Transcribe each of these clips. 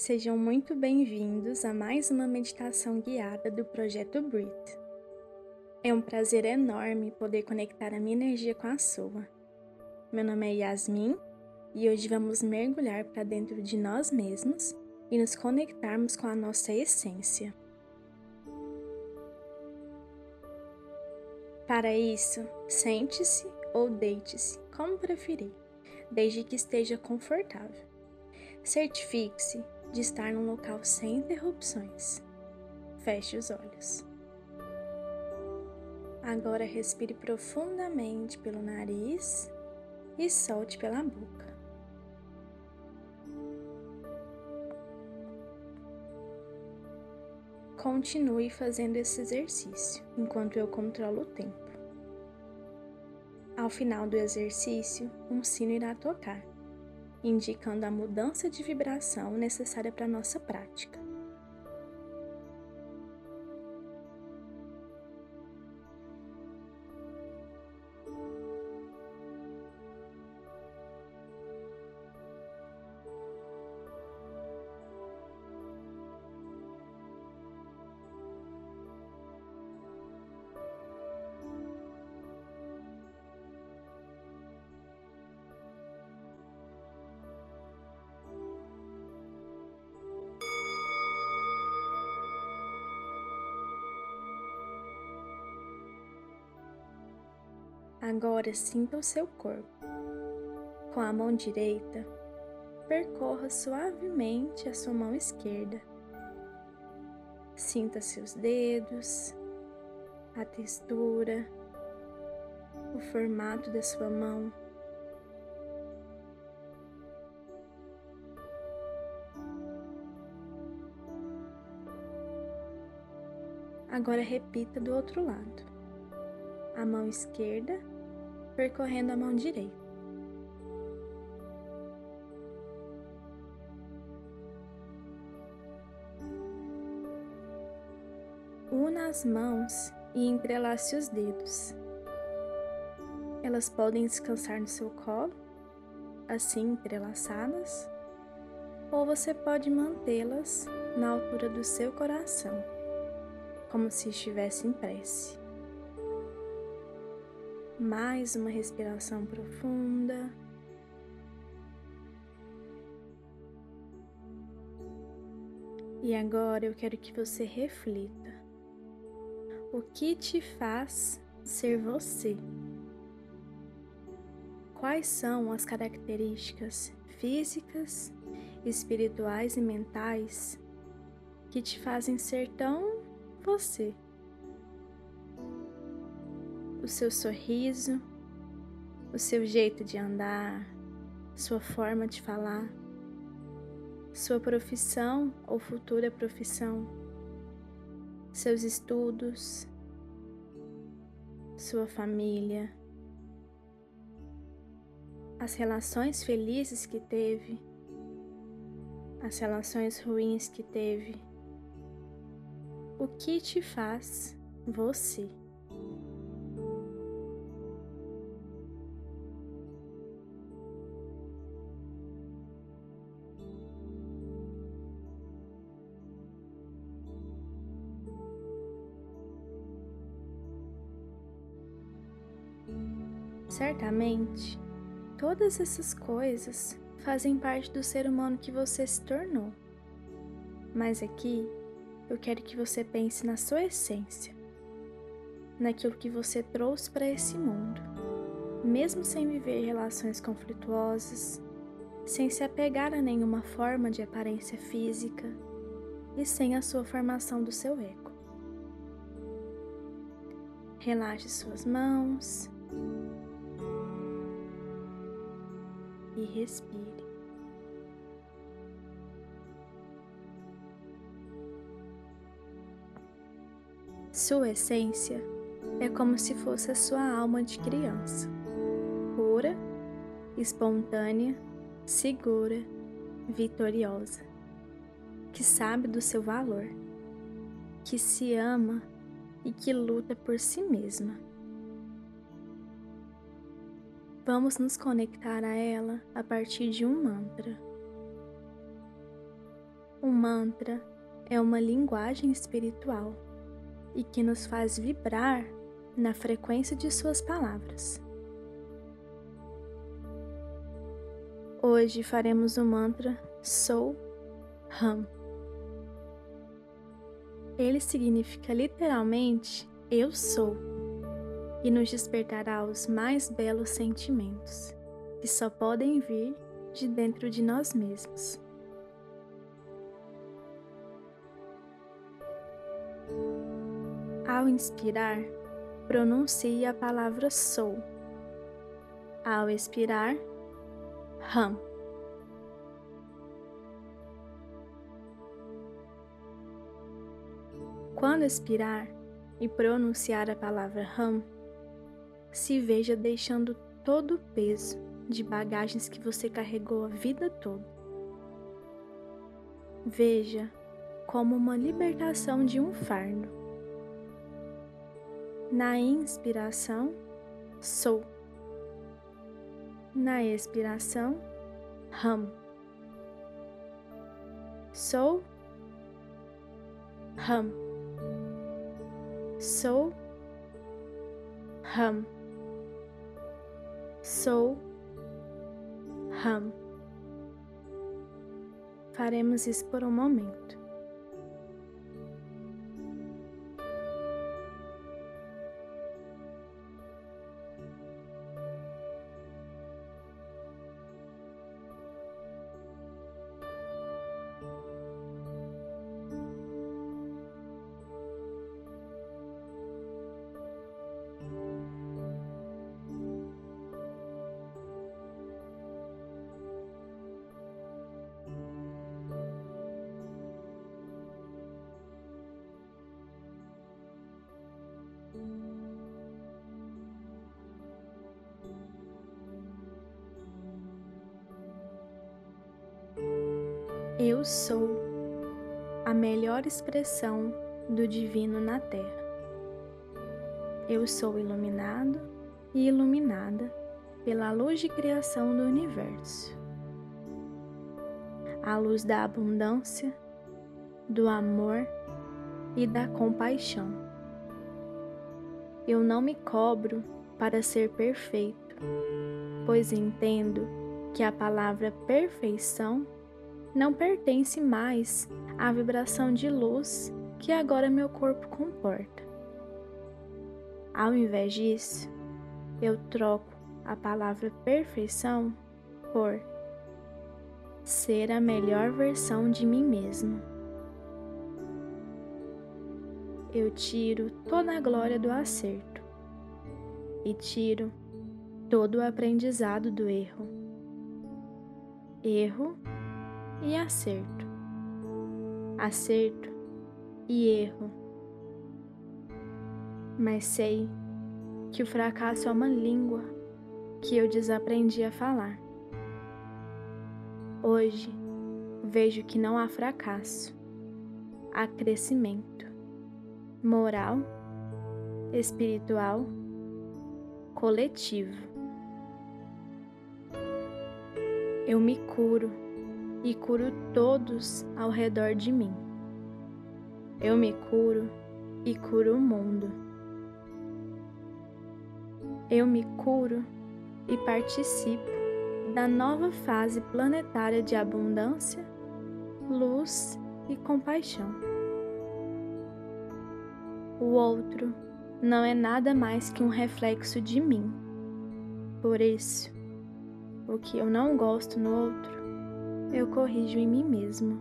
Sejam muito bem-vindos a mais uma meditação guiada do projeto Breathe. É um prazer enorme poder conectar a minha energia com a sua. Meu nome é Yasmin e hoje vamos mergulhar para dentro de nós mesmos e nos conectarmos com a nossa essência. Para isso, sente-se ou deite-se, como preferir, desde que esteja confortável. Certifique-se de estar num local sem interrupções. Feche os olhos. Agora respire profundamente pelo nariz e solte pela boca. Continue fazendo esse exercício enquanto eu controlo o tempo. Ao final do exercício, um sino irá tocar indicando a mudança de vibração necessária para nossa prática. Agora sinta o seu corpo. Com a mão direita, percorra suavemente a sua mão esquerda. Sinta seus dedos, a textura, o formato da sua mão. Agora repita do outro lado. A mão esquerda percorrendo a mão direita. Una as mãos e entrelace os dedos. Elas podem descansar no seu colo, assim entrelaçadas, ou você pode mantê-las na altura do seu coração, como se estivesse em prece. Mais uma respiração profunda. E agora eu quero que você reflita. O que te faz ser você? Quais são as características físicas, espirituais e mentais que te fazem ser tão você? Seu sorriso, o seu jeito de andar, sua forma de falar, sua profissão ou futura profissão, seus estudos, sua família, as relações felizes que teve, as relações ruins que teve. O que te faz você? Certamente, todas essas coisas fazem parte do ser humano que você se tornou. Mas aqui eu quero que você pense na sua essência, naquilo que você trouxe para esse mundo, mesmo sem viver relações conflituosas, sem se apegar a nenhuma forma de aparência física e sem a sua formação do seu ego. Relaxe suas mãos e respire. Sua essência é como se fosse a sua alma de criança, pura, espontânea, segura, vitoriosa, que sabe do seu valor, que se ama e que luta por si mesma Vamos nos conectar a ela a partir de um mantra. Um mantra é uma linguagem espiritual e que nos faz vibrar na frequência de suas palavras. Hoje faremos o mantra Sou Ram. Ele significa literalmente Eu sou e nos despertará os mais belos sentimentos que só podem vir de dentro de nós mesmos. Ao inspirar, pronuncie a palavra sou. Ao expirar, ram. Quando expirar e pronunciar a palavra ram, se veja deixando todo o peso de bagagens que você carregou a vida toda. Veja como uma libertação de um fardo na inspiração, sou. Na expiração, ram. Sou, ram. Sou, ram. Sou, ram. Faremos isso por um momento. Eu sou a melhor expressão do divino na Terra. Eu sou iluminado e iluminada pela luz de criação do universo. A luz da abundância, do amor e da compaixão. Eu não me cobro para ser perfeito, pois entendo que a palavra perfeição não pertence mais à vibração de luz que agora meu corpo comporta. Ao invés disso, eu troco a palavra perfeição por ser a melhor versão de mim mesmo. Eu tiro toda a glória do acerto e tiro todo o aprendizado do erro. Erro e acerto, acerto e erro. Mas sei que o fracasso é uma língua que eu desaprendi a falar. Hoje vejo que não há fracasso, há crescimento moral, espiritual, coletivo. Eu me curo e curo todos ao redor de mim. Eu me curo e curo o mundo. Eu me curo e participo da nova fase planetária de abundância, luz e compaixão. O outro não é nada mais que um reflexo de mim. Por isso, o que eu não gosto no outro eu corrijo em mim mesmo.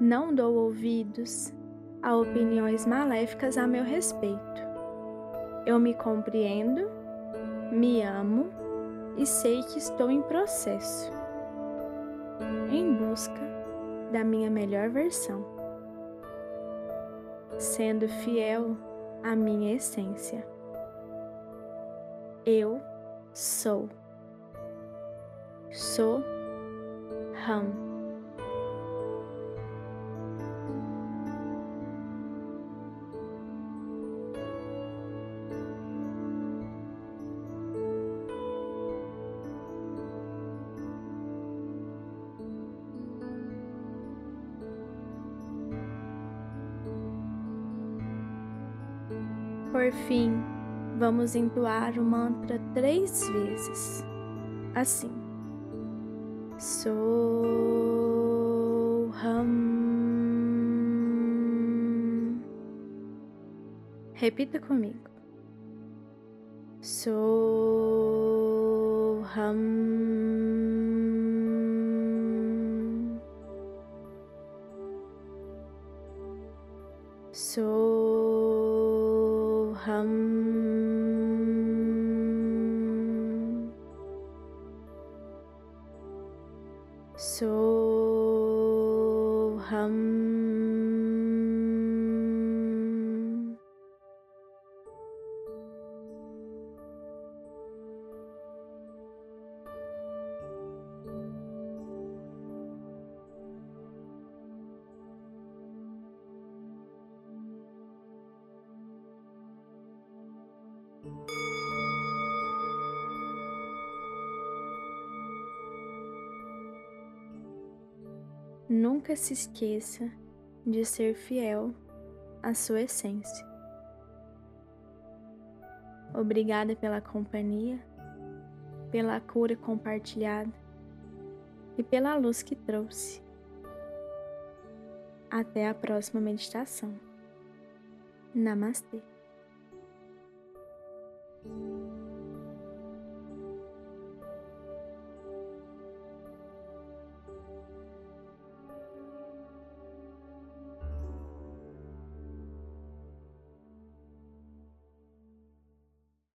Não dou ouvidos a opiniões maléficas a meu respeito. Eu me compreendo, me amo e sei que estou em processo, em busca da minha melhor versão, sendo fiel à minha essência. Eu sou, sou, ram. Por fim, vamos entoar o mantra três vezes. Assim. Soham. Repita comigo. Soham. Soham. Soham. Nunca se esqueça de ser fiel à sua essência. Obrigada pela companhia, pela cura compartilhada e pela luz que trouxe. Até a próxima meditação. Namastê.